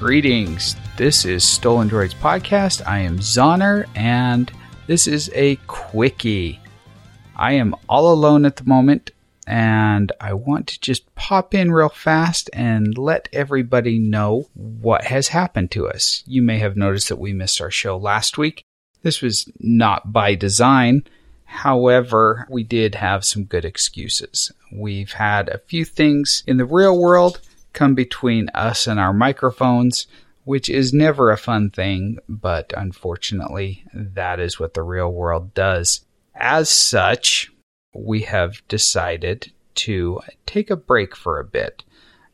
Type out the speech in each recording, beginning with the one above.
Greetings. This is Stolen Droids Podcast. I am Zoner, and this is a quickie. I am all alone at the moment, and I want to just pop in real fast and let everybody know what has happened to us. You may have noticed that we missed our show last week. This was not by design. However, we did have some good excuses. We've had a few things in the real world come between us and our microphones, which is never a fun thing, but unfortunately, that is what the real world does. As such, we have decided to take a break for a bit.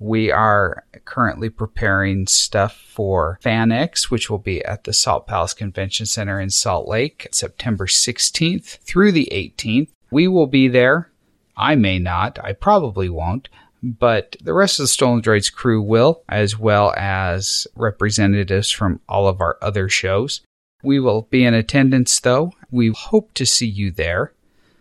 We are currently preparing stuff for FanX, which will be at the Salt Palace Convention Center in Salt Lake, September 16th through the 18th. We will be there. I may not. I probably won't but the rest of the Stolen Droids crew will, as well as representatives from all of our other shows. We will be in attendance though. We hope to see you there.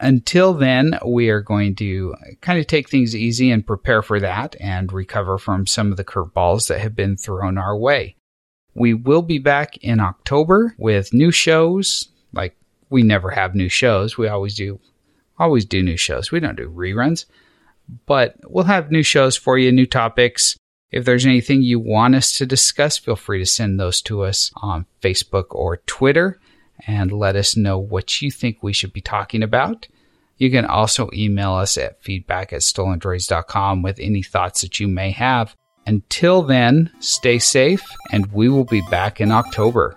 Until then, we are going to kind of take things easy and prepare for that and recover from some of the curveballs that have been thrown our way. We will be back in October with new shows. Like we never have new shows. We always do always do new shows. We don't do reruns but we'll have new shows for you, new topics. If there's anything you want us to discuss, feel free to send those to us on Facebook or Twitter and let us know what you think we should be talking about. You can also email us at feedback at stolendroids.com with any thoughts that you may have. Until then, stay safe, and we will be back in October.